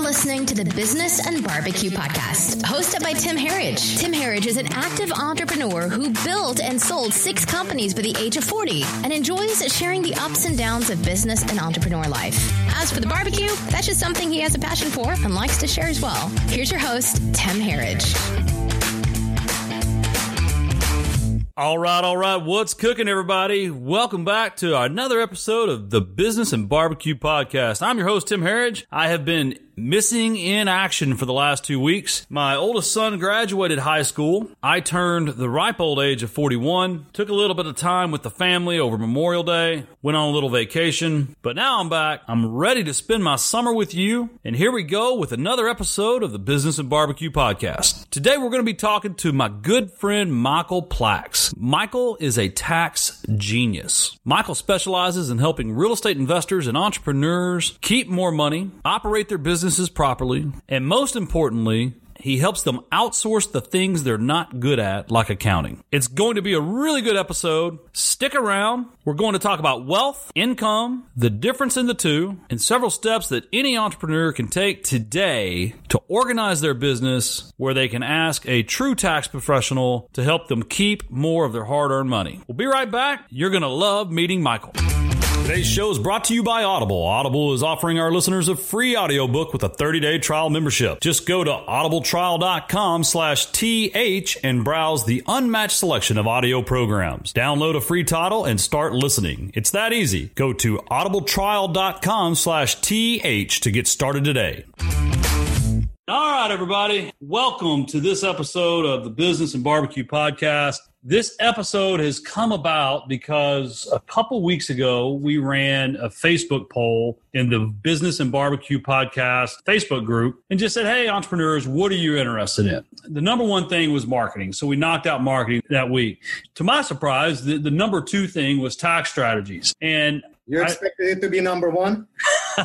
You're listening to the Business and Barbecue Podcast, hosted by Tim Herriage. Tim Herriage is an active entrepreneur who built and sold six companies by the age of 40 and enjoys sharing the ups and downs of business and entrepreneur life. As for the barbecue, that's just something he has a passion for and likes to share as well. Here's your host, Tim Herriage. All right, all right. What's cooking, everybody? Welcome back to another episode of the Business and Barbecue Podcast. I'm your host, Tim Herriage. I have been missing in action for the last two weeks. My oldest son graduated high school. I turned the ripe old age of 41, took a little bit of time with the family over Memorial Day, went on a little vacation, but now I'm back. I'm ready to spend my summer with you. And here we go with another episode of the Business and Barbecue Podcast. Today we're going to be talking to my good friend Michael Plax. Michael is a tax genius. Michael specializes in helping real estate investors and entrepreneurs keep more money, operate their business businesses properly, and most importantly, he helps them outsource the things they're not good at, like accounting. It's going to be a really good episode. Stick around. We're going to talk about wealth, income, the difference in the two, and several steps that any entrepreneur can take today to organize their business where they can ask a true tax professional to help them keep more of their hard earned money. We'll be right back. You're going to love meeting Michael. Today's show is brought to you by Audible. Audible is offering our listeners a free audiobook with a 30-day trial membership. Just go to audibletrial.com slash TH and browse the unmatched selection of audio programs. Download a free title and start listening. It's that easy. Go to audibletrial.com slash TH to get started today. All right, everybody. Welcome to this episode of the Business and Barbecue Podcast. This episode has come about because a couple weeks ago we ran a Facebook poll in the Business and Barbecue Podcast Facebook group and just said, Hey, entrepreneurs, what are you interested in? The number one thing was marketing. So we knocked out marketing that week. To my surprise, the, the number two thing was tax strategies. And you expected I, it to be number one?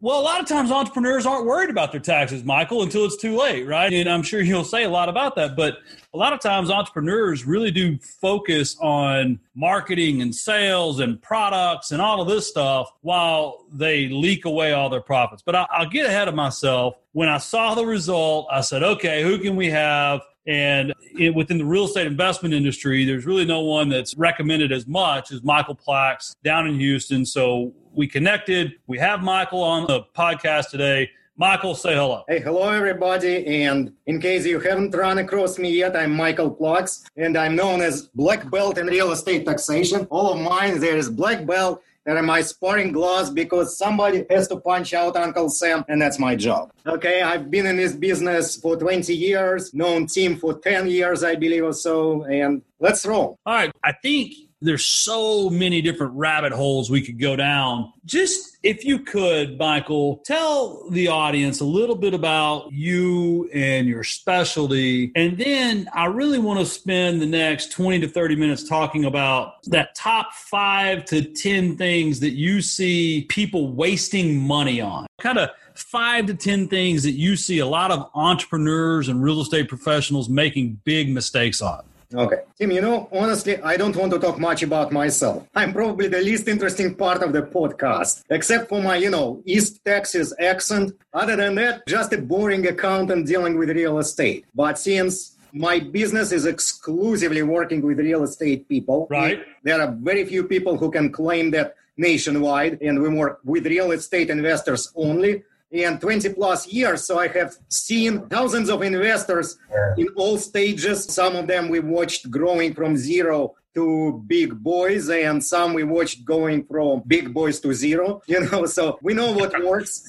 well, a lot of times entrepreneurs aren't worried about their taxes, Michael, until it's too late, right? And I'm sure you'll say a lot about that. But a lot of times entrepreneurs really do focus on marketing and sales and products and all of this stuff while they leak away all their profits. But I'll get ahead of myself. When I saw the result, I said, okay, who can we have and it, within the real estate investment industry, there's really no one that's recommended as much as Michael Plax down in Houston. So we connected. We have Michael on the podcast today. Michael, say hello. Hey, hello, everybody. And in case you haven't run across me yet, I'm Michael Plax, and I'm known as Black Belt in Real Estate Taxation. All of mine, there is Black Belt that are my sparring gloves because somebody has to punch out Uncle Sam, and that's my job. Okay, I've been in this business for 20 years, known Tim for 10 years, I believe, or so, and let's roll. All right, I think there's so many different rabbit holes we could go down. Just if you could, Michael, tell the audience a little bit about you and your specialty. And then I really want to spend the next 20 to 30 minutes talking about that top five to 10 things that you see people wasting money on. Kind of five to 10 things that you see a lot of entrepreneurs and real estate professionals making big mistakes on. Okay. Tim, you know, honestly, I don't want to talk much about myself. I'm probably the least interesting part of the podcast, except for my, you know, East Texas accent. Other than that, just a boring accountant dealing with real estate. But since my business is exclusively working with real estate people, right? There are very few people who can claim that nationwide, and we work with real estate investors only in 20 plus years. So I have seen thousands of investors in all stages. Some of them we watched growing from zero to big boys and some we watched going from big boys to zero you know so we know what works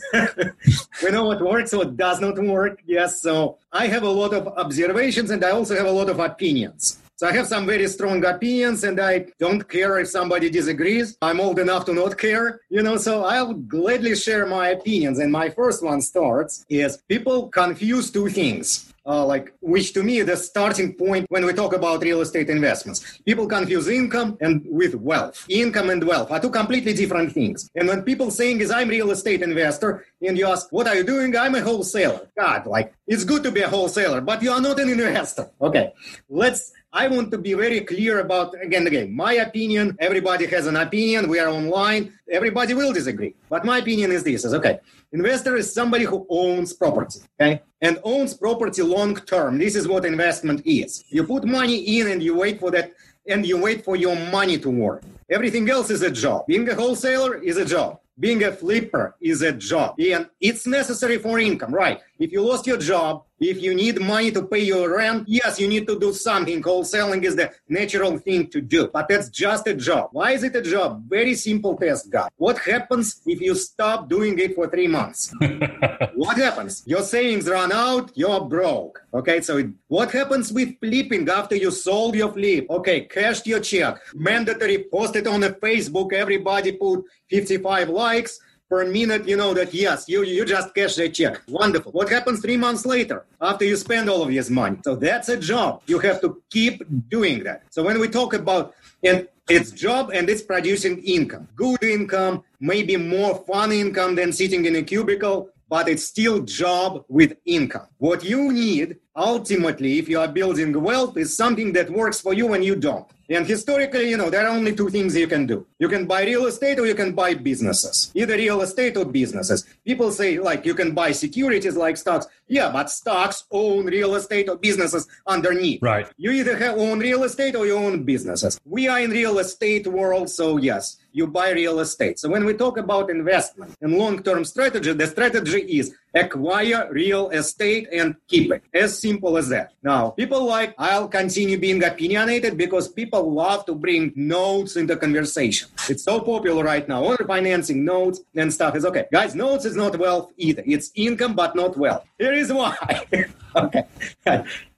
we know what works what does not work yes so i have a lot of observations and i also have a lot of opinions so I have some very strong opinions and I don't care if somebody disagrees. I'm old enough to not care, you know, so I'll gladly share my opinions. And my first one starts is people confuse two things. Uh, like which to me the starting point when we talk about real estate investments people confuse income and with wealth income and wealth are two completely different things and when people saying is i'm real estate investor and you ask what are you doing i'm a wholesaler god like it's good to be a wholesaler but you are not an investor okay let's I want to be very clear about, again, again, my opinion. Everybody has an opinion. We are online. Everybody will disagree. But my opinion is this is okay. Investor is somebody who owns property, okay? And owns property long term. This is what investment is. You put money in and you wait for that, and you wait for your money to work. Everything else is a job. Being a wholesaler is a job. Being a flipper is a job. And it's necessary for income, right? If you lost your job, if you need money to pay your rent, yes, you need to do something. Wholesaling is the natural thing to do, but that's just a job. Why is it a job? Very simple test, guy. What happens if you stop doing it for three months? what happens? Your savings run out, you're broke. Okay, so what happens with flipping after you sold your flip? Okay, cashed your check, mandatory, posted on the Facebook, everybody put 55 likes per minute, you know that yes, you you just cash the check. Wonderful. What happens three months later after you spend all of this money? So that's a job. You have to keep doing that. So when we talk about and it's job and it's producing income, good income, maybe more fun income than sitting in a cubicle, but it's still job with income. What you need ultimately, if you are building wealth, is something that works for you and you don't. And historically, you know, there are only two things you can do. You can buy real estate or you can buy businesses, either real estate or businesses. People say, like, you can buy securities like stocks. Yeah, but stocks own real estate or businesses underneath. Right. You either have own real estate or you own businesses. We are in real estate world, so yes, you buy real estate. So when we talk about investment and long-term strategy, the strategy is acquire real estate and keep it. As simple as that. Now, people like, I'll continue being opinionated because people love to bring notes into conversation. It's so popular right now. Owner financing notes and stuff is okay. Guys, notes is not wealth either. It's income, but not wealth. Here is why. okay.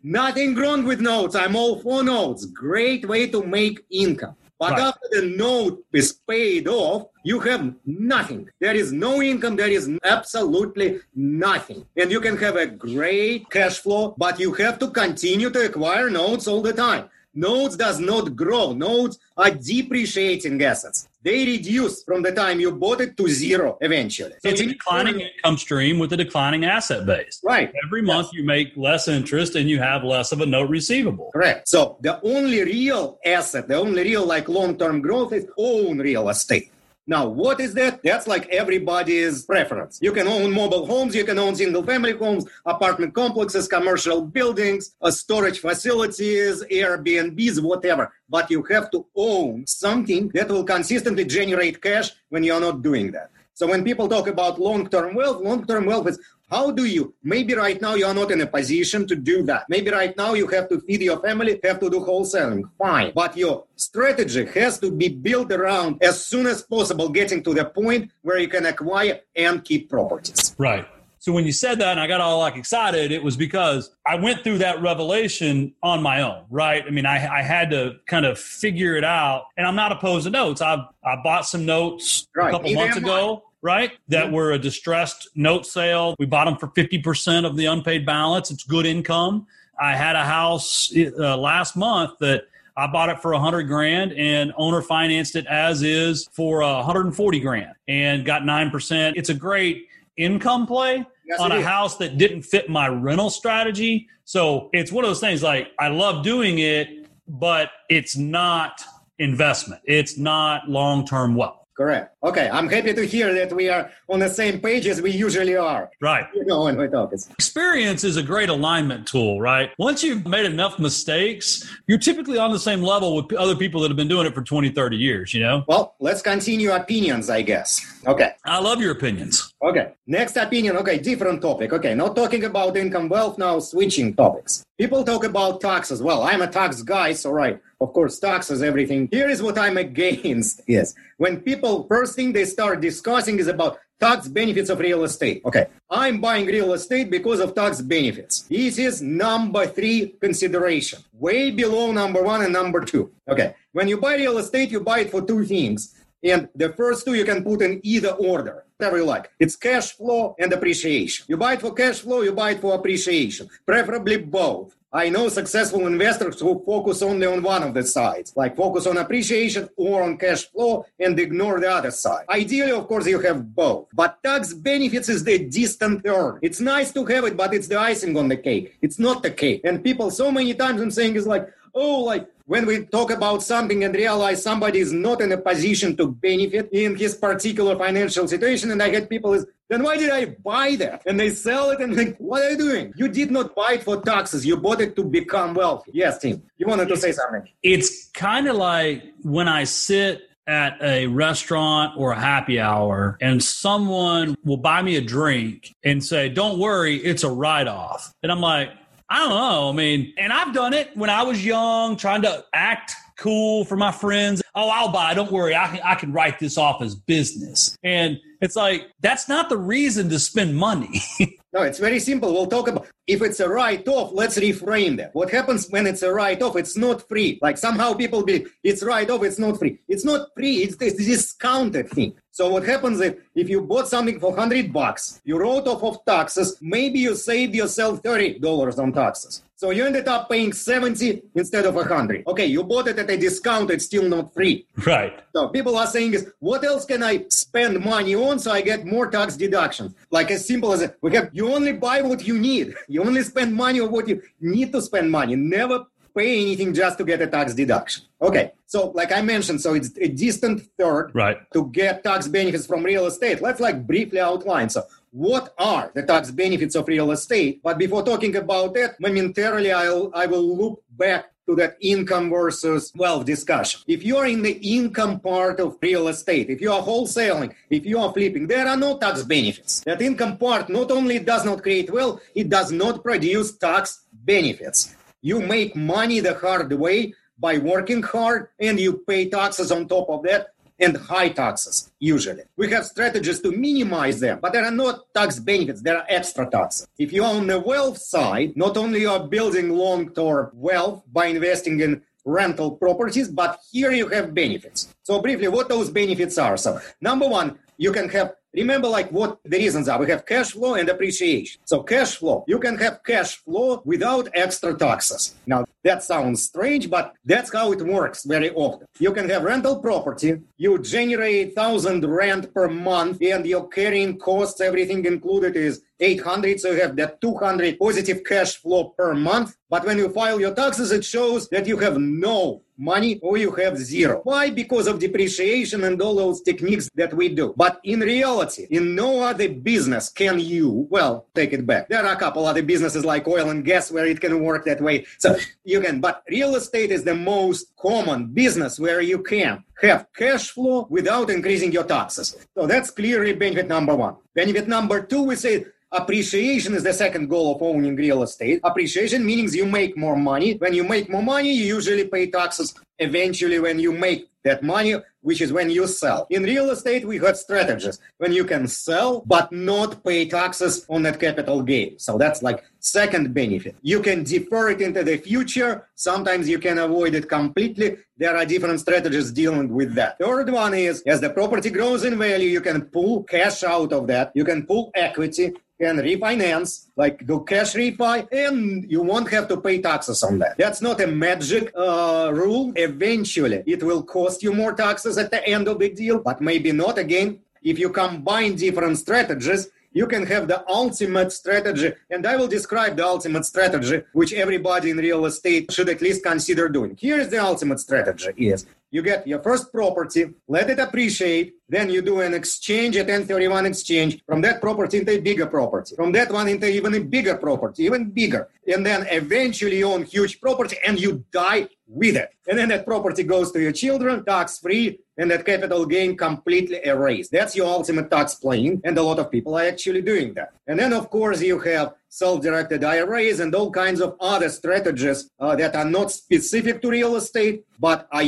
Nothing wrong with notes. I'm all for notes. Great way to make income. But right. after the note is paid off, you have nothing. There is no income. There is absolutely nothing. And you can have a great cash flow, but you have to continue to acquire notes all the time. Notes does not grow. Notes are depreciating assets. They reduce from the time you bought it to zero eventually. So it's a declining income stream with a declining asset base. Right. Every month yes. you make less interest and you have less of a note receivable. Correct. So the only real asset, the only real like long-term growth is own real estate. Now, what is that? That's like everybody's preference. You can own mobile homes, you can own single family homes, apartment complexes, commercial buildings, uh, storage facilities, Airbnbs, whatever. But you have to own something that will consistently generate cash when you're not doing that. So when people talk about long-term wealth, long-term wealth is how do you? Maybe right now you are not in a position to do that. Maybe right now you have to feed your family, have to do wholesaling. Fine. But your strategy has to be built around as soon as possible getting to the point where you can acquire and keep properties. Right. So when you said that and I got all like excited, it was because I went through that revelation on my own, right? I mean, I, I had to kind of figure it out. And I'm not opposed to notes. I I bought some notes right. a couple Either months ago right? That were a distressed note sale. We bought them for 50% of the unpaid balance. It's good income. I had a house uh, last month that I bought it for 100 grand and owner financed it as is for uh, 140 grand and got 9%. It's a great income play yes, on a is. house that didn't fit my rental strategy. So it's one of those things like I love doing it, but it's not investment. It's not long term wealth. Correct. Okay, I'm happy to hear that we are on the same page as we usually are. Right. You know, when we talk. Experience is a great alignment tool, right? Once you've made enough mistakes, you're typically on the same level with other people that have been doing it for 20, 30 years, you know? Well, let's continue opinions, I guess. Okay. I love your opinions. Okay. Next opinion. Okay, different topic. Okay, not talking about income wealth now, switching topics. People talk about taxes. Well, I'm a tax guy, so right. Of course, taxes, everything. Here is what I'm against Yes. when people first thing they start discussing is about tax benefits of real estate. Okay, I'm buying real estate because of tax benefits. This is number three consideration, way below number one and number two. Okay, when you buy real estate, you buy it for two things. And the first two you can put in either order, whatever you like. It's cash flow and appreciation. You buy it for cash flow, you buy it for appreciation, preferably both. I know successful investors who focus only on one of the sides, like focus on appreciation or on cash flow and ignore the other side. Ideally, of course, you have both. But tax benefits is the distant third. It's nice to have it, but it's the icing on the cake. It's not the cake. And people so many times I'm saying is like, oh, like when we talk about something and realize somebody is not in a position to benefit in his particular financial situation, and I had people is, then why did I buy that? And they sell it and like, what are you doing? You did not buy it for taxes. You bought it to become wealthy. Yes, Tim. You wanted to say something. It's kind of like when I sit at a restaurant or a happy hour and someone will buy me a drink and say, Don't worry, it's a write off. And I'm like, I don't know. I mean, and I've done it when I was young, trying to act cool for my friends. Oh, I'll buy. Don't worry. I can, I can write this off as business. And it's like, that's not the reason to spend money. no, it's very simple. We'll talk about if it's a write off, let's reframe that. What happens when it's a write off? It's not free. Like somehow people be, it's write off, it's not free. It's not free, it's this discounted thing. So what happens if, if you bought something for 100 bucks, you wrote off of taxes, maybe you saved yourself $30 on taxes. So you ended up paying 70 instead of 100. Okay, you bought it at a discount, it's still not free. Right. So people are saying is, what else can I spend money on so I get more tax deductions? Like as simple as we have, you only buy what you need. You only spend money on what you need to spend money. Never pay anything just to get a tax deduction. Okay, so like I mentioned, so it's a distant third right. to get tax benefits from real estate. Let's like briefly outline. So what are the tax benefits of real estate? But before talking about that, momentarily I'll I will look back to that income versus wealth discussion. If you are in the income part of real estate, if you are wholesaling, if you are flipping, there are no tax benefits. That income part not only does not create wealth, it does not produce tax benefits. You make money the hard way by working hard and you pay taxes on top of that and high taxes, usually. We have strategies to minimize them, but there are not tax benefits, there are extra taxes. If you're on the wealth side, not only you are building long-term wealth by investing in rental properties, but here you have benefits. So briefly, what those benefits are. So number one, you can have remember like what the reasons are we have cash flow and appreciation so cash flow you can have cash flow without extra taxes now that sounds strange but that's how it works very often. You can have rental property you generate 1000 rent per month and your carrying costs everything included is 800 so you have that 200 positive cash flow per month. But when you file your taxes it shows that you have no money or you have zero. Why? Because of depreciation and all those techniques that we do. But in reality in no other business can you well take it back. There are a couple other businesses like oil and gas where it can work that way. So you can but real estate is the most common business where you can have cash flow without increasing your taxes. So that's clearly benefit number one. Benefit number two we say Appreciation is the second goal of owning real estate. Appreciation means you make more money. When you make more money, you usually pay taxes eventually when you make that money, which is when you sell. In real estate, we have strategies when you can sell but not pay taxes on that capital gain. So that's like second benefit. You can defer it into the future. Sometimes you can avoid it completely. There are different strategies dealing with that. Third one is as the property grows in value, you can pull cash out of that. You can pull equity can refinance, like do cash refi, and you won't have to pay taxes on that. That's not a magic uh, rule. Eventually, it will cost you more taxes at the end of the deal, but maybe not. Again, if you combine different strategies, you can have the ultimate strategy. And I will describe the ultimate strategy, which everybody in real estate should at least consider doing. Here's the ultimate strategy is you get your first property, let it appreciate, then you do an exchange, a 1031 exchange from that property into a bigger property, from that one into even a bigger property, even bigger. And then eventually you own huge property and you die with it. And then that property goes to your children, tax free, and that capital gain completely erased. That's your ultimate tax planning. And a lot of people are actually doing that. And then, of course, you have self-directed IRAs and all kinds of other strategies uh, that are not specific to real estate, but are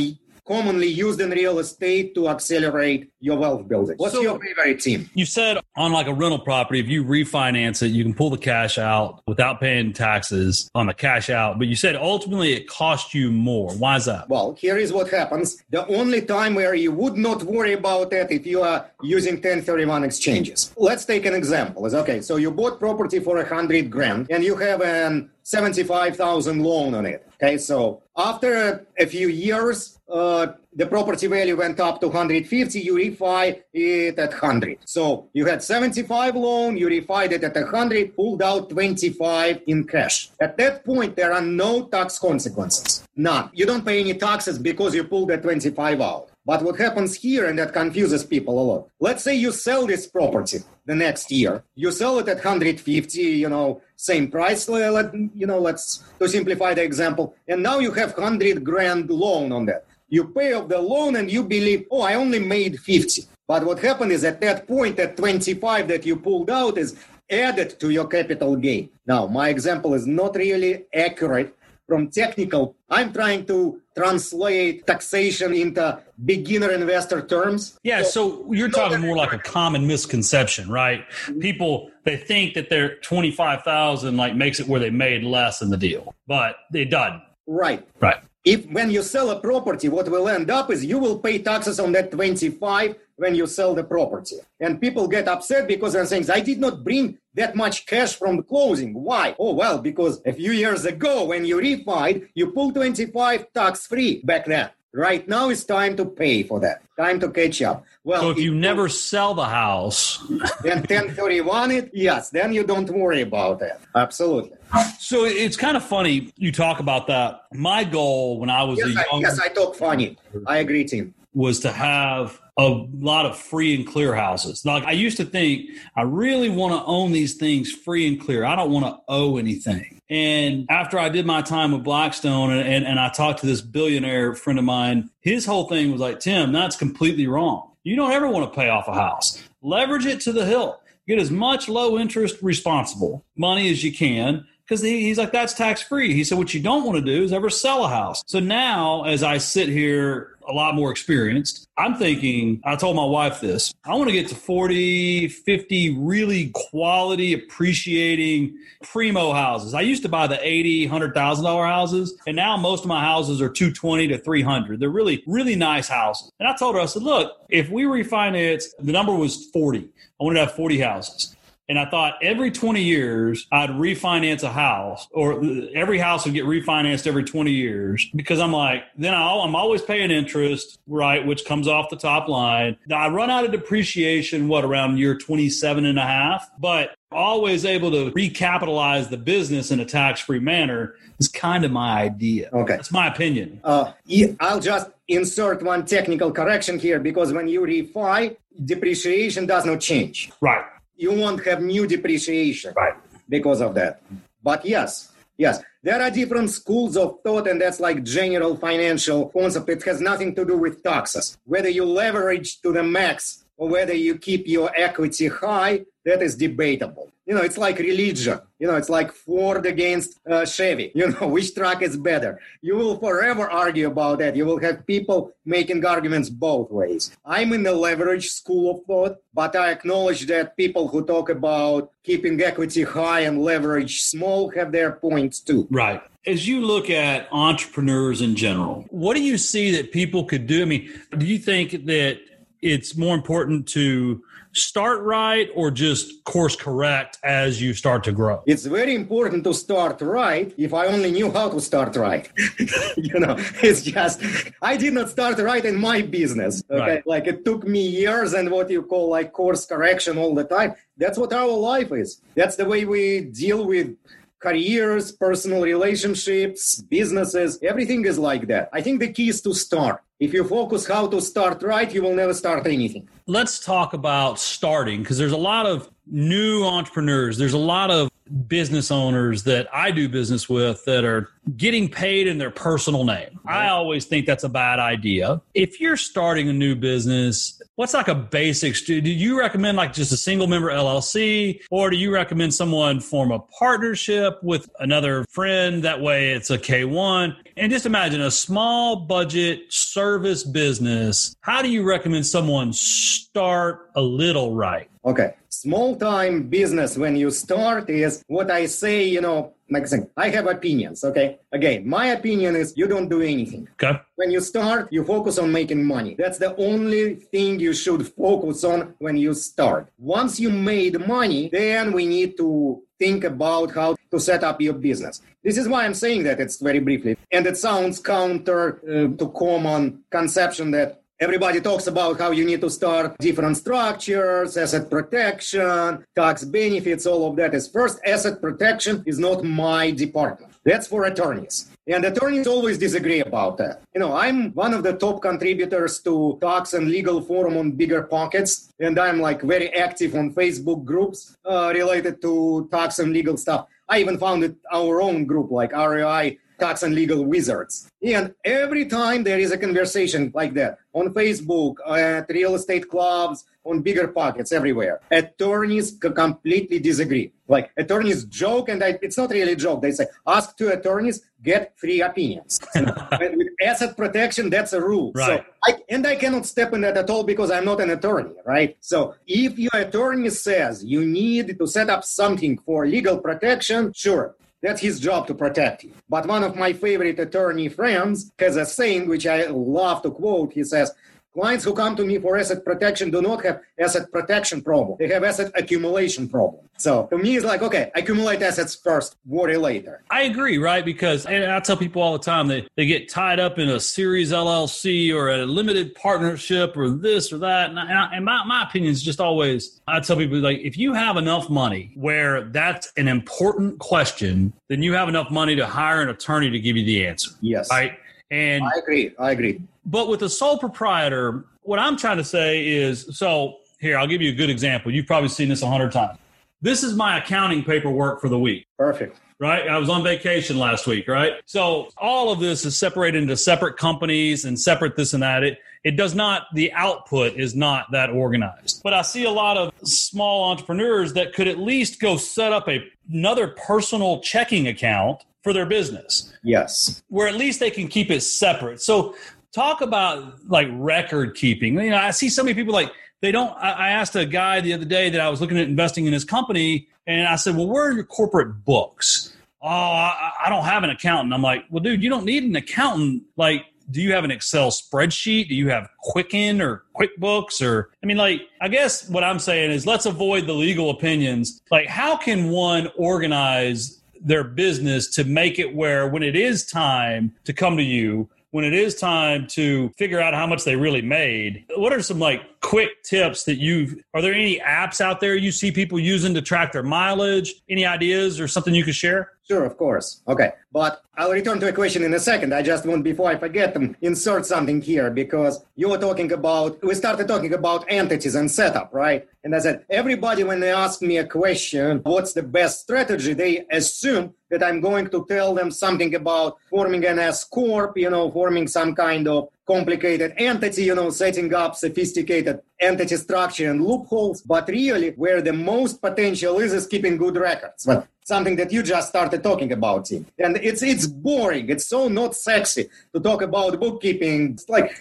commonly used in real estate to accelerate your wealth building. What's so your favorite team? You said on like a rental property, if you refinance it, you can pull the cash out without paying taxes on the cash out. But you said ultimately it costs you more. Why is that? Well, here is what happens. The only time where you would not worry about that if you are using 1031 exchanges. Let's take an example. It's okay. So you bought property for a hundred grand and you have an 75,000 loan on it. Okay. So after a, a few years, uh, the property value went up to 150, you refi it at 100. So you had 75 loan, you refi it at 100, pulled out 25 in cash. At that point, there are no tax consequences. None. You don't pay any taxes because you pulled that 25 out. But what happens here, and that confuses people a lot. Let's say you sell this property the next year. You sell it at 150, you know, same price. Let, you know, let's to simplify the example. And now you have 100 grand loan on that. You pay off the loan and you believe, oh, I only made 50. But what happened is at that point, that 25 that you pulled out is added to your capital gain. Now, my example is not really accurate from technical. I'm trying to translate taxation into beginner investor terms. Yeah, so you're talking more like a common misconception, right? Mm-hmm. People they think that their 25,000 like makes it where they made less in the deal, but it doesn't. Right. Right. If when you sell a property, what will end up is you will pay taxes on that 25 when you sell the property. And people get upset because they're saying, I did not bring that much cash from the closing. Why? Oh, well, because a few years ago when you refied, you pulled 25 tax free back then. Right now it's time to pay for that. Time to catch up. Well, so if you never sell the house, then 1031 it, yes, then you don't worry about that. Absolutely. So it's kind of funny you talk about that. My goal when I was yes, a young I, yes, I talk funny. I agree, Tim. Was to have a lot of free and clear houses. Like I used to think, I really want to own these things free and clear. I don't want to owe anything. And after I did my time with Blackstone and, and, and I talked to this billionaire friend of mine, his whole thing was like, Tim, that's completely wrong. You don't ever want to pay off a house. Leverage it to the hilt. Get as much low interest responsible money as you can because he's like, that's tax free. He said, what you don't want to do is ever sell a house. So now, as I sit here a lot more experienced, I'm thinking, I told my wife this, I want to get to 40, 50 really quality, appreciating primo houses. I used to buy the 80, $100,000 houses, and now most of my houses are 220 to 300. They're really, really nice houses. And I told her, I said, look, if we refinance, the number was 40. I wanted to have 40 houses. And I thought every 20 years I'd refinance a house or every house would get refinanced every 20 years because I'm like, then i am always paying interest, right? Which comes off the top line. Now I run out of depreciation, what around year 27 and a half, but always able to recapitalize the business in a tax free manner is kind of my idea. Okay. That's my opinion. Uh, I'll just insert one technical correction here because when you refi, depreciation does not change. Right you won't have new depreciation right. because of that. But yes, yes, there are different schools of thought, and that's like general financial concept. It has nothing to do with taxes. Whether you leverage to the max or whether you keep your equity high, that is debatable. You know, it's like religion. You know, it's like Ford against uh, Chevy. You know, which truck is better? You will forever argue about that. You will have people making arguments both ways. I'm in the leverage school of thought, but I acknowledge that people who talk about keeping equity high and leverage small have their points too. Right. As you look at entrepreneurs in general, what do you see that people could do? I mean, do you think that it's more important to start right or just course correct as you start to grow? It's very important to start right. If I only knew how to start right, you know, it's just, I did not start right in my business. Okay. Right. Like it took me years and what you call like course correction all the time. That's what our life is. That's the way we deal with careers, personal relationships, businesses, everything is like that. I think the key is to start. If you focus how to start right, you will never start anything. Let's talk about starting because there's a lot of new entrepreneurs. There's a lot of business owners that I do business with that are getting paid in their personal name. I always think that's a bad idea. If you're starting a new business, what's like a basic do you recommend like just a single member LLC or do you recommend someone form a partnership with another friend that way it's a K1 and just imagine a small budget service business how do you recommend someone start a little right Okay. Small time business when you start is what I say, you know, like I said, I have opinions. Okay. Again, my opinion is you don't do anything. Okay. When you start, you focus on making money. That's the only thing you should focus on when you start. Once you made money, then we need to think about how to set up your business. This is why I'm saying that it's very briefly. And it sounds counter uh, to common conception that Everybody talks about how you need to start different structures, asset protection, tax benefits, all of that is first. Asset protection is not my department. That's for attorneys. And attorneys always disagree about that. You know, I'm one of the top contributors to Tax and Legal Forum on BiggerPockets, and I'm like very active on Facebook groups uh, related to tax and legal stuff. I even founded our own group like REI tax and legal wizards. And every time there is a conversation like that on Facebook, at real estate clubs, on BiggerPockets, everywhere, attorneys completely disagree. Like attorneys joke, and I, it's not really a joke. They say, ask two attorneys, get three opinions. with asset protection, that's a rule. Right. So I, and I cannot step in that at all because I'm not an attorney, right? So if your attorney says you need to set up something for legal protection, sure, that's his job to protect you. But one of my favorite attorney friends has a saying which I love to quote. He says, Clients who come to me for asset protection do not have asset protection problem. They have asset accumulation problem. So to me, it's like, okay, accumulate assets first, worry later. I agree, right? Because I tell people all the time that they get tied up in a series LLC or a limited partnership or this or that. And, I, and my, my opinion is just always, I tell people like, if you have enough money where that's an important question, then you have enough money to hire an attorney to give you the answer. Yes. Right. And I agree. I agree. But with a sole proprietor, what I'm trying to say is so here, I'll give you a good example. You've probably seen this a hundred times. This is my accounting paperwork for the week. Perfect. Right. I was on vacation last week. Right. So all of this is separated into separate companies and separate this and that. It, it does not, the output is not that organized. But I see a lot of small entrepreneurs that could at least go set up a, another personal checking account for their business. Yes. Where at least they can keep it separate. So talk about like record keeping. You know, I see so many people like they don't. I asked a guy the other day that I was looking at investing in his company, and I said, "Well, where are your corporate books?" Oh, I, I don't have an accountant. I'm like, "Well, dude, you don't need an accountant. Like, do you have an Excel spreadsheet? Do you have Quicken or QuickBooks? Or, I mean, like, I guess what I'm saying is let's avoid the legal opinions. Like, how can one organize their business to make it where when it is time to come to you, when it is time to figure out how much they really made, what are some like quick tips that you've are there any apps out there you see people using to track their mileage? Any ideas or something you could share? Sure, of course. Okay. But I'll return to a question in a second. I just want, before I forget them, insert something here because you were talking about, we started talking about entities and setup, right? And I said, everybody, when they ask me a question, what's the best strategy, they assume that I'm going to tell them something about forming an S Corp, you know, forming some kind of complicated entity, you know, setting up sophisticated entity structure and loopholes. But really, where the most potential is, is keeping good records. But something that you just started talking about, Tim. And it's it's boring. It's so not sexy to talk about bookkeeping. It's like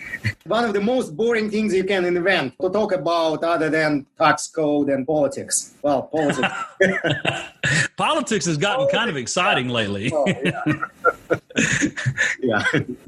one of the most boring things you can invent to talk about other than tax code and politics. Well, politics. politics has gotten kind of exciting lately. Oh, yeah. yeah.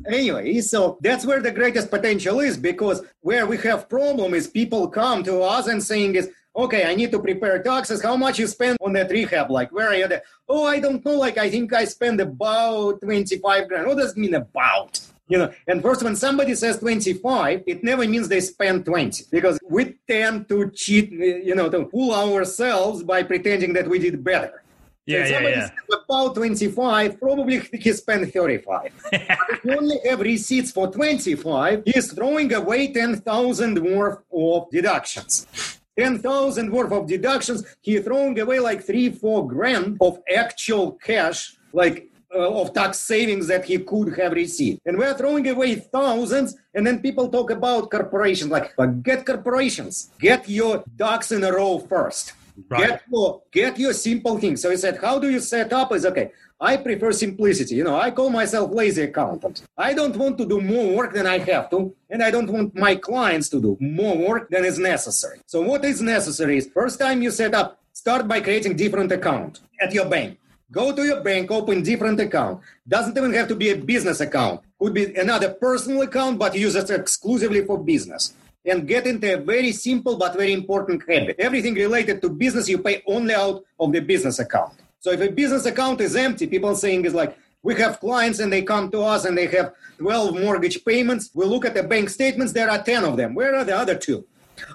Anyway, so that's where the greatest potential is because where we have problem is people come to us and saying is, okay, I need to prepare taxes. How much you spend on that rehab? Like, where are you there? Oh, I don't know. Like, I think I spend about 25 grand. What does it mean about? You know, and first, when somebody says 25, it never means they spend 20 because we tend to cheat, you know, to fool ourselves by pretending that we did better. Yeah, so yeah, yeah. about 25, probably he spent 35. if you only have receipts for 25, he's throwing away 10,000 worth of deductions. 10,000 worth of deductions, he throwing away like three, four grand of actual cash, like uh, of tax savings that he could have received. And we're throwing away thousands, and then people talk about corporations. Like, but get corporations. Get your ducks in a row first Right. Get your get your simple things. So he said, how do you set up? Is okay. I prefer simplicity. You know, I call myself lazy accountant. I don't want to do more work than I have to, and I don't want my clients to do more work than is necessary. So what is necessary is first time you set up, start by creating different account at your bank. Go to your bank, open different account. Doesn't even have to be a business account. Could be another personal account, but use it exclusively for business. And get into a very simple but very important habit. Everything related to business, you pay only out of the business account. So if a business account is empty, people saying is like, we have clients and they come to us and they have 12 mortgage payments. We look at the bank statements, there are 10 of them. Where are the other two?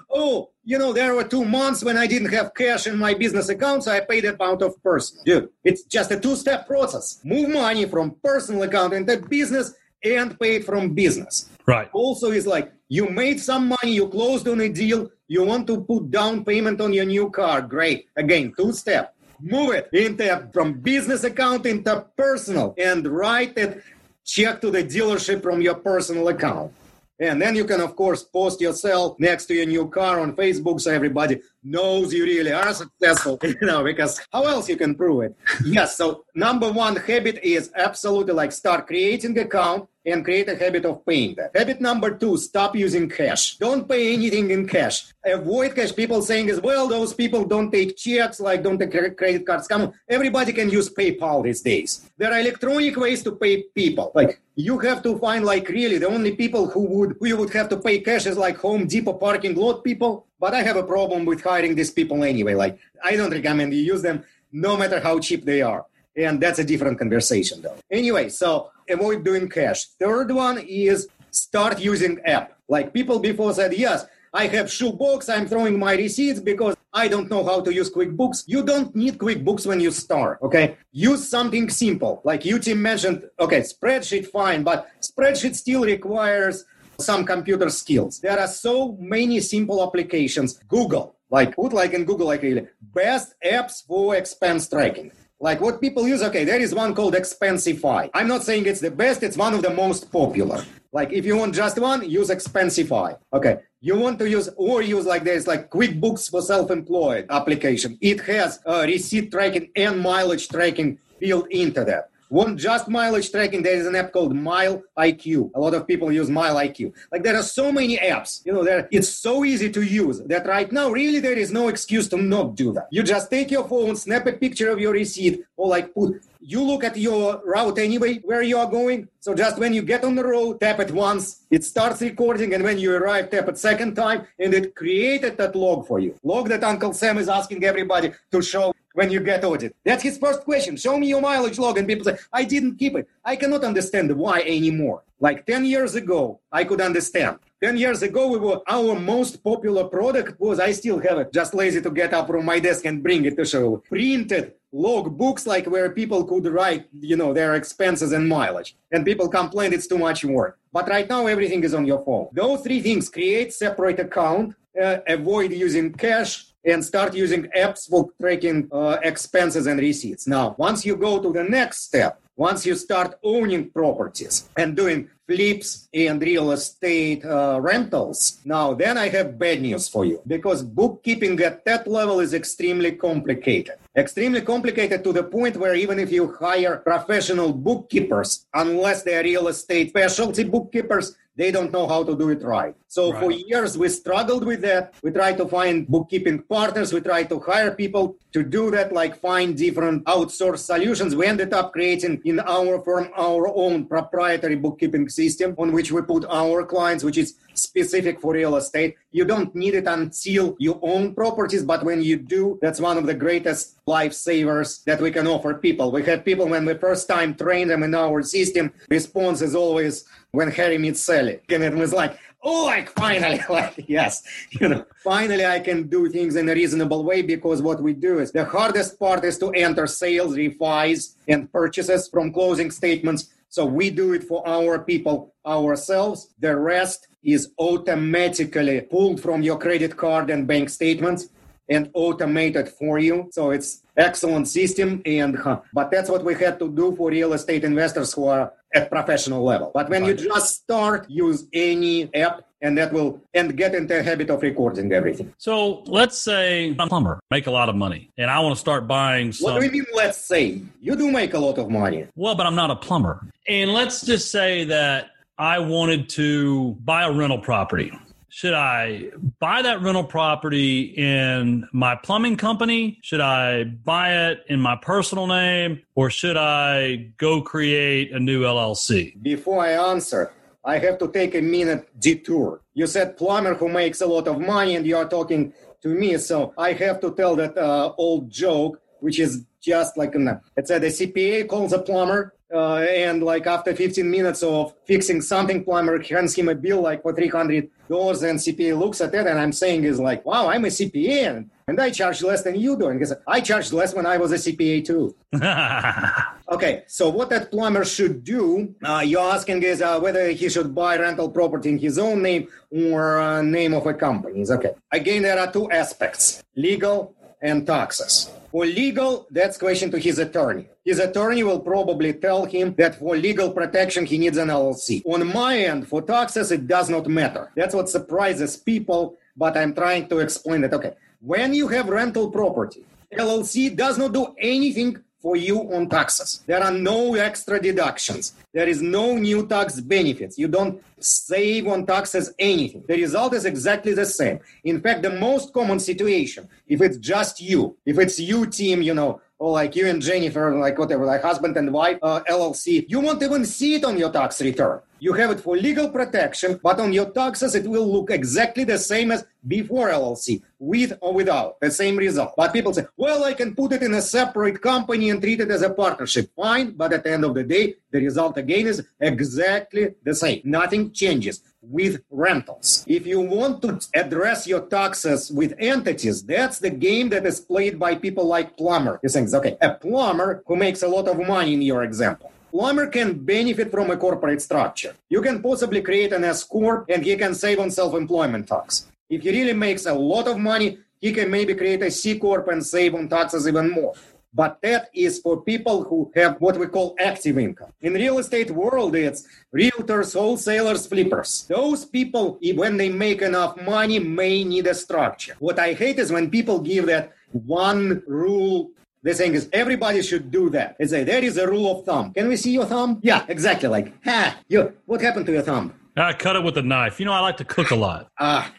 Oh, you know, there were two months when I didn't have cash in my business account, so I paid it out of personal. Dude, it's just a two step process. Move money from personal account into business and pay it from business. Right. Also, is like you made some money, you closed on a deal, you want to put down payment on your new car. Great. Again, two step. Move it into from business account into personal and write it check to the dealership from your personal account. And then you can, of course, post yourself next to your new car on Facebook so everybody knows you really are successful, you know, because how else you can prove it? yes, so number one habit is absolutely like start creating account and create a habit of paying that. Habit number two, stop using cash. Don't pay anything in cash. Avoid cash. People saying as well, those people don't take checks, like don't take credit cards. Come on, everybody can use PayPal these days. There are electronic ways to pay people. Like you have to find like really the only people who would who you would have to pay cash is like Home Depot parking lot people. But I have a problem with hiring these people anyway. Like I don't recommend you use them no matter how cheap they are. And that's a different conversation though. Anyway, so avoid doing cash. Third one is start using app. Like people before said, yes, I have shoebox, I'm throwing my receipts because I don't know how to use QuickBooks. You don't need QuickBooks when you start, okay? Use something simple. Like you Tim mentioned, okay, spreadsheet fine, but spreadsheet still requires some computer skills. There are so many simple applications. Google, like put like in Google, like really best apps for expense tracking. Like what people use, okay, there is one called Expensify. I'm not saying it's the best, it's one of the most popular. Like if you want just one, use Expensify. Okay. You want to use or use like this, like QuickBooks for self-employed application. It has uh, receipt tracking and mileage tracking built into that want just mileage tracking, there is an app called Mile IQ. A lot of people use MileIQ. Like there are so many apps, you know, there it's so easy to use that right now really there is no excuse to not do that. You just take your phone, snap a picture of your receipt, or like put you look at your route anyway, where you are going. So just when you get on the road, tap it once, it starts recording, and when you arrive, tap it second time, and it created that log for you. Log that Uncle Sam is asking everybody to show when you get audit. That's his first question. Show me your mileage log. And people say, I didn't keep it. I cannot understand why anymore. Like 10 years ago, I could understand. 10 years ago, we were our most popular product was I still have it, just lazy to get up from my desk and bring it to show. Printed log books like where people could write, you know, their expenses and mileage. And people complained it's too much work. But right now everything is on your phone. Those three things create separate account, uh, avoid using cash, and start using apps for tracking uh, expenses and receipts. Now, once you go to the next step, once you start owning properties and doing flips and real estate uh, rentals, now then I have bad news for you because bookkeeping at that level is extremely complicated. Extremely complicated to the point where even if you hire professional bookkeepers, unless they are real estate specialty bookkeepers, they don't know how to do it right. So right. for years we struggled with that. We tried to find bookkeeping partners. We tried to hire people to do that, like find different outsourced solutions. We ended up creating in our firm our own proprietary bookkeeping system on which we put our clients, which is specific for real estate. You don't need it until you own properties, but when you do, that's one of the greatest lifesavers that we can offer people. We had people when we first time trained them in our system, response is always when Harry meets Sally. And it was like, oh, like finally, like, yes, you know, finally I can do things in a reasonable way because what we do is the hardest part is to enter sales, refis, and purchases from closing statements. So we do it for our people ourselves. The rest is automatically pulled from your credit card and bank statements and automated for you. So it's excellent system. And but that's what we had to do for real estate investors who are at professional level. But when right. you just start, use any app and that will and get into a habit of recording everything. So let's say I'm a plumber, make a lot of money, and I want to start buying some. What do you mean? Let's say you do make a lot of money. Well, but I'm not a plumber, and let's just say that I wanted to buy a rental property should I buy that rental property in my plumbing company? Should I buy it in my personal name? Or should I go create a new LLC? Before I answer, I have to take a minute detour. You said plumber who makes a lot of money and you are talking to me. So I have to tell that uh, old joke, which is just like an, it's a CPA calls a plumber uh, and like after 15 minutes of fixing something, plumber hands him a bill like for 300 dollars, and CPA looks at it, and I'm saying is like, wow, I'm a CPA, and, and I charge less than you do. And said, I charged less when I was a CPA too. okay, so what that plumber should do, uh, you're asking is uh, whether he should buy rental property in his own name or uh, name of a company. Okay. Again, there are two aspects: legal and taxes. For legal, that's question to his attorney. His attorney will probably tell him that for legal protection he needs an LLC. On my end, for taxes, it does not matter. That's what surprises people, but I'm trying to explain it. Okay, when you have rental property, LLC does not do anything for you on taxes. There are no extra deductions. There is no new tax benefits. You don't save on taxes anything. The result is exactly the same. In fact, the most common situation, if it's just you, if it's you Tim, you know, or like you and Jennifer, like whatever, like husband and wife uh, LLC, you won't even see it on your tax return. You have it for legal protection, but on your taxes, it will look exactly the same as before LLC, with or without, the same result. But people say, well, I can put it in a separate company and treat it as a partnership. Fine, but at the end of the day, the result again is exactly the same. Nothing changes with rentals. If you want to address your taxes with entities, that's the game that is played by people like plumber. You think, okay, a plumber who makes a lot of money in your example. Plumber can benefit from a corporate structure. You can possibly create an S corp and he can save on self-employment tax. If he really makes a lot of money, he can maybe create a C corp and save on taxes even more but that is for people who have what we call active income. In real estate world, it's realtors, wholesalers, flippers. Those people, when they make enough money, may need a structure. What I hate is when people give that one rule the thing is everybody should do that. They say there is a rule of thumb. Can we see your thumb? Yeah, exactly. Like, ha, you, what happened to your thumb? I cut it with a knife. You know, I like to cook a lot. Ah,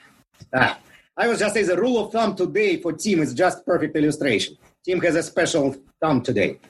ah. I was just saying the rule of thumb today for Tim is just perfect illustration. Tim has a special thumb today.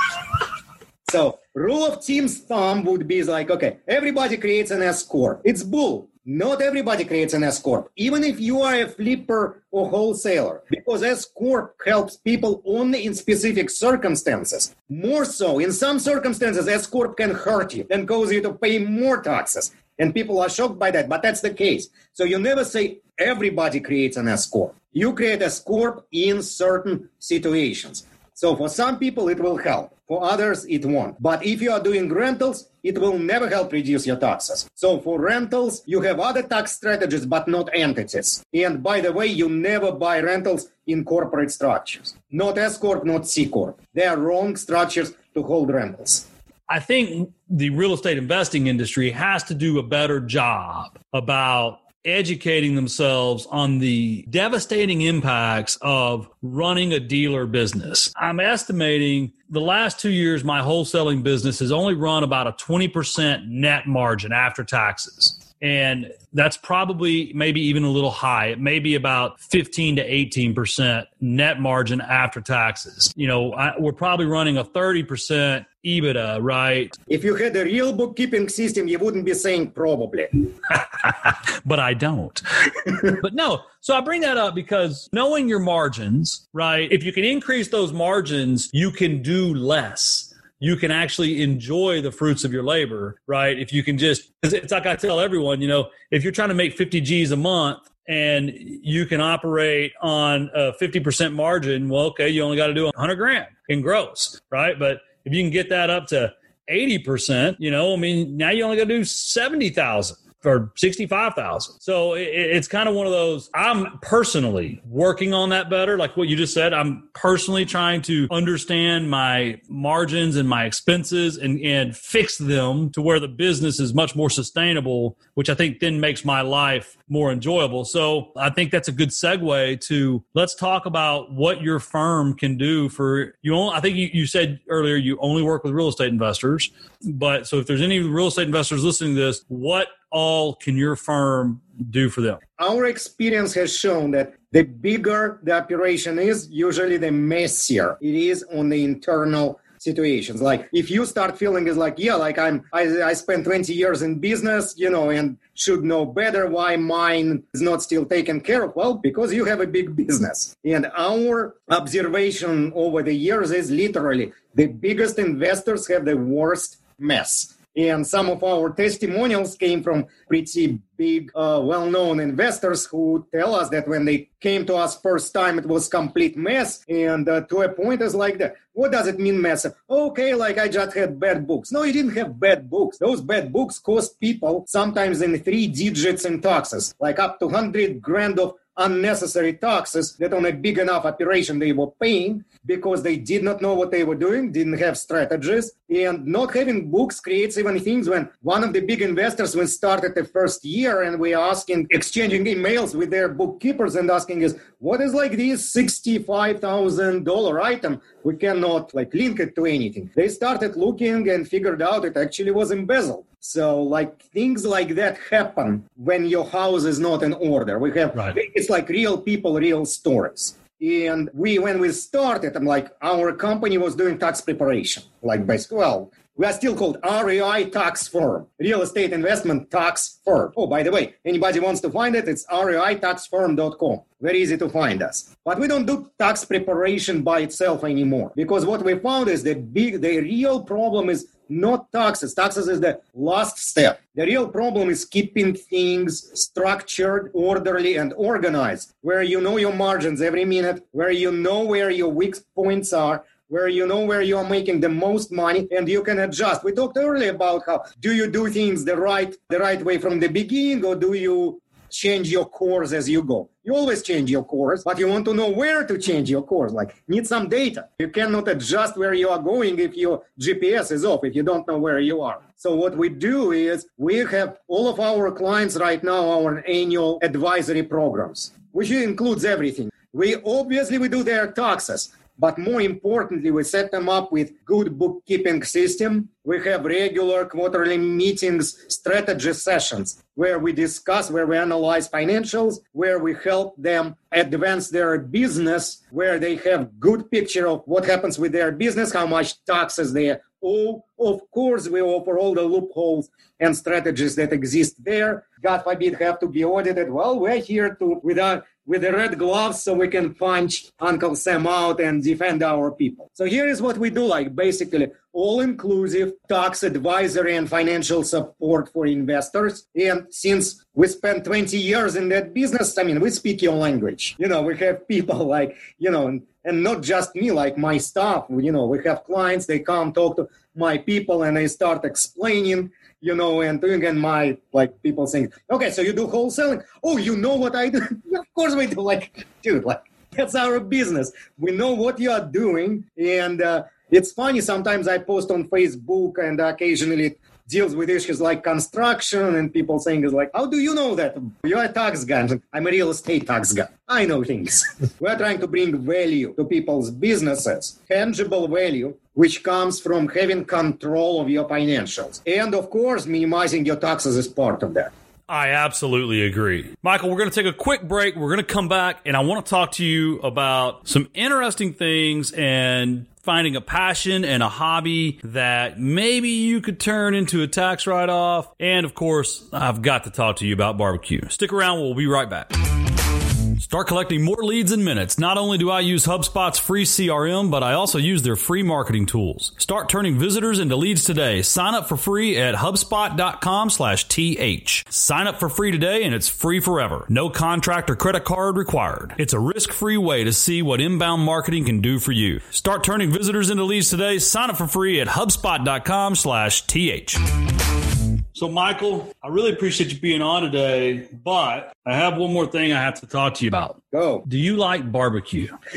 so rule of Tim's thumb would be like, okay, everybody creates an S corp. It's bull. Not everybody creates an S corp, even if you are a flipper or wholesaler, because S corp helps people only in specific circumstances. More so, in some circumstances, S corp can hurt you and cause you to pay more taxes. And people are shocked by that, but that's the case. So you never say everybody creates an S corp. You create a corp in certain situations. So for some people, it will help. For others, it won't. But if you are doing rentals, it will never help reduce your taxes. So for rentals, you have other tax strategies, but not entities. And by the way, you never buy rentals in corporate structures. Not S Corp, not C Corp. They are wrong structures to hold rentals. I think the real estate investing industry has to do a better job about educating themselves on the devastating impacts of running a dealer business. I'm estimating the last two years, my wholesaling business has only run about a 20% net margin after taxes. And that's probably maybe even a little high. It may be about 15 to 18% net margin after taxes. You know, I, we're probably running a 30% EBITDA, right? If you had a real bookkeeping system, you wouldn't be saying probably. but I don't. but no, so I bring that up because knowing your margins, right? If you can increase those margins, you can do less you can actually enjoy the fruits of your labor, right? If you can just, it's like I tell everyone, you know, if you're trying to make 50 G's a month and you can operate on a 50% margin, well, okay, you only got to do 100 grand in gross, right? But if you can get that up to 80%, you know, I mean, now you only got to do 70,000 for 65,000. So it, it's kind of one of those I'm personally working on that better like what you just said. I'm personally trying to understand my margins and my expenses and and fix them to where the business is much more sustainable, which I think then makes my life more enjoyable. So I think that's a good segue to let's talk about what your firm can do for you. Only, I think you, you said earlier you only work with real estate investors, but so if there's any real estate investors listening to this, what all can your firm do for them? Our experience has shown that the bigger the operation is, usually the messier it is on the internal situations. Like if you start feeling is like yeah like i'm I, I spent 20 years in business you know and should know better why mine is not still taken care of well because you have a big business. And our observation over the years is literally the biggest investors have the worst mess and some of our testimonials came from pretty big, uh, well known investors who tell us that when they came to us first time, it was complete mess. And uh, to a point, is like that. What does it mean, mess? Okay, like I just had bad books. No, you didn't have bad books. Those bad books cost people sometimes in three digits in taxes, like up to 100 grand of unnecessary taxes that on a big enough operation they were paying because they did not know what they were doing, didn't have strategies, and not having books creates even things when one of the big investors when started the first year and we are asking, exchanging emails with their bookkeepers and asking is, what is like this $65,000 item? We cannot like link it to anything. They started looking and figured out it actually was embezzled. So like things like that happen when your house is not in order. We have, right. it's like real people, real stories. And we, when we started, I'm like, our company was doing tax preparation, like basically, well, we are still called REI tax firm, real estate investment tax firm. Oh, by the way, anybody wants to find it, it's reitaxfirm.com. Very easy to find us. But we don't do tax preparation by itself anymore because what we found is the big, the real problem is not taxes. Taxes is the last step. The real problem is keeping things structured, orderly, and organized, where you know your margins every minute, where you know where your weak points are, where you know where you are making the most money and you can adjust. We talked earlier about how do you do things the right the right way from the beginning or do you change your course as you go. You always change your course, but you want to know where to change your course. Like, need some data. You cannot adjust where you are going if your GPS is off, if you don't know where you are. So, what we do is we have all of our clients right now, our annual advisory programs, which includes everything. We obviously we do their taxes. But more importantly, we set them up with good bookkeeping system. We have regular quarterly meetings, strategy sessions where we discuss, where we analyze financials, where we help them advance their business, where they have good picture of what happens with their business, how much taxes they owe. Of course, we offer all the loopholes and strategies that exist there. God forbid have to be audited. Well, we're here to without with the red gloves so we can punch Uncle Sam out and defend our people. So here is what we do like basically all inclusive tax advisory and financial support for investors. And since we spent 20 years in that business, I mean, we speak your language. You know, we have people like, you know, and not just me, like my staff, you know, we have clients, they come talk to my people and they start explaining you know, and doing and my like people saying, okay, so you do wholesaling? Oh, you know what I do? of course we do. Like, dude, like that's our business. We know what you are doing, and uh, it's funny. Sometimes I post on Facebook, and occasionally it deals with issues like construction and people saying is like, how do you know that? You're a tax guy. I'm a real estate tax guy. I know things. We're trying to bring value to people's businesses, tangible value, which comes from having control of your financials. And of course, minimizing your taxes is part of that. I absolutely agree. Michael, we're going to take a quick break. We're going to come back and I want to talk to you about some interesting things and finding a passion and a hobby that maybe you could turn into a tax write off. And of course, I've got to talk to you about barbecue. Stick around, we'll be right back. Start collecting more leads in minutes. Not only do I use HubSpot's free CRM, but I also use their free marketing tools. Start turning visitors into leads today. Sign up for free at HubSpot.com slash TH. Sign up for free today and it's free forever. No contract or credit card required. It's a risk-free way to see what inbound marketing can do for you. Start turning visitors into leads today. Sign up for free at HubSpot.com slash TH. So, Michael, I really appreciate you being on today, but I have one more thing I have to talk to you about. Go. Do you like barbecue?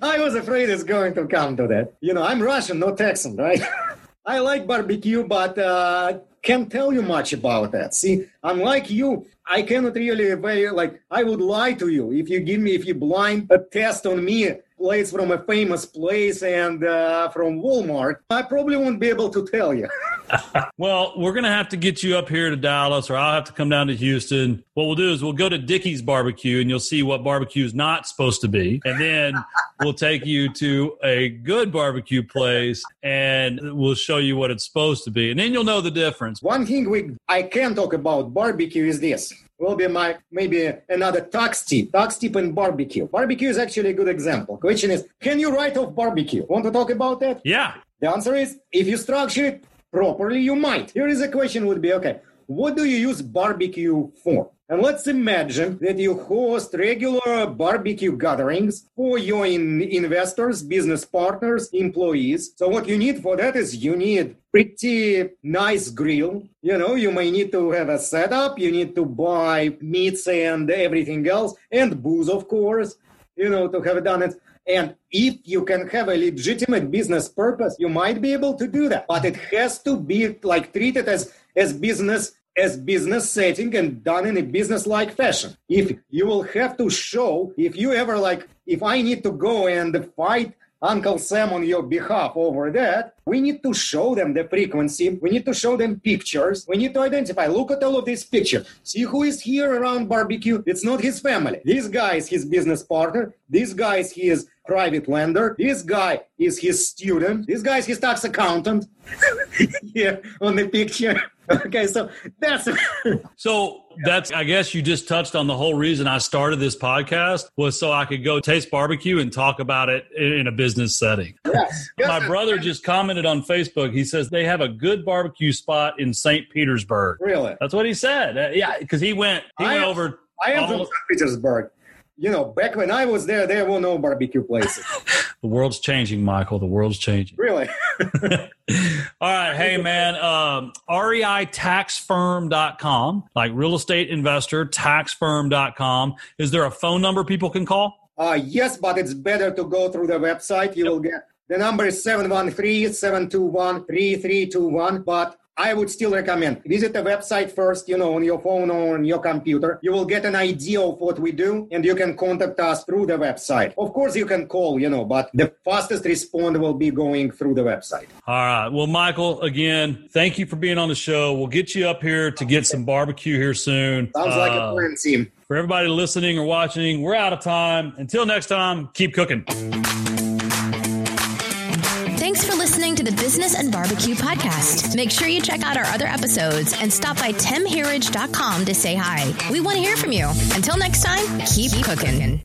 I was afraid it's going to come to that. You know, I'm Russian, no Texan, right? I like barbecue, but uh, can't tell you much about that. See, unlike you, I cannot really like. I would lie to you if you give me if you blind a test on me plates from a famous place and uh, from Walmart. I probably won't be able to tell you. well, we're going to have to get you up here to Dallas, or I'll have to come down to Houston. What we'll do is we'll go to Dickey's Barbecue, and you'll see what barbecue is not supposed to be, and then we'll take you to a good barbecue place, and we'll show you what it's supposed to be, and then you'll know the difference. One thing we I can talk about barbecue is this will be my maybe another tax tip tax tip in barbecue. Barbecue is actually a good example. Question is can you write off barbecue? Want to talk about that? Yeah. The answer is if you structure it properly, you might. Here is a question would be, okay, what do you use barbecue for? And let's imagine that you host regular barbecue gatherings for your in- investors, business partners, employees. So what you need for that is you need pretty nice grill. You know, you may need to have a setup. You need to buy meats and everything else and booze, of course, you know, to have done it. And if you can have a legitimate business purpose, you might be able to do that. But it has to be like treated as, as business as business setting and done in a business like fashion. If you will have to show, if you ever like, if I need to go and fight Uncle Sam on your behalf over that, we need to show them the frequency. We need to show them pictures. We need to identify. Look at all of these pictures. See who is here around barbecue. It's not his family. This guy is his business partner. This guy is his private lender. This guy is his student. This guy is his tax accountant. here on the picture. okay, so that's so that's I guess you just touched on the whole reason I started this podcast was so I could go taste barbecue and talk about it in a business setting. Yes. My brother just commented on Facebook. He says they have a good barbecue spot in St. Petersburg. Really? That's what he said. Uh, yeah, because he went he I went am, over. I am from St. Petersburg you know, back when I was there, there were no barbecue places. the world's changing, Michael. The world's changing. Really? All right. Hey, man. Um, REITaxFirm.com, like real estate investor, taxfirm.com. Is there a phone number people can call? Uh, yes, but it's better to go through the website. You yep. will get the number is 713 721 3321. But I would still recommend visit the website first, you know, on your phone or on your computer. You will get an idea of what we do and you can contact us through the website. Of course, you can call, you know, but the fastest response will be going through the website. All right. Well, Michael, again, thank you for being on the show. We'll get you up here to get some barbecue here soon. Sounds uh, like a uh, plan, Tim. For everybody listening or watching, we're out of time. Until next time, keep cooking. Barbecue Podcast. Make sure you check out our other episodes and stop by timherridge.com to say hi. We want to hear from you. Until next time, keep, keep cooking. cooking.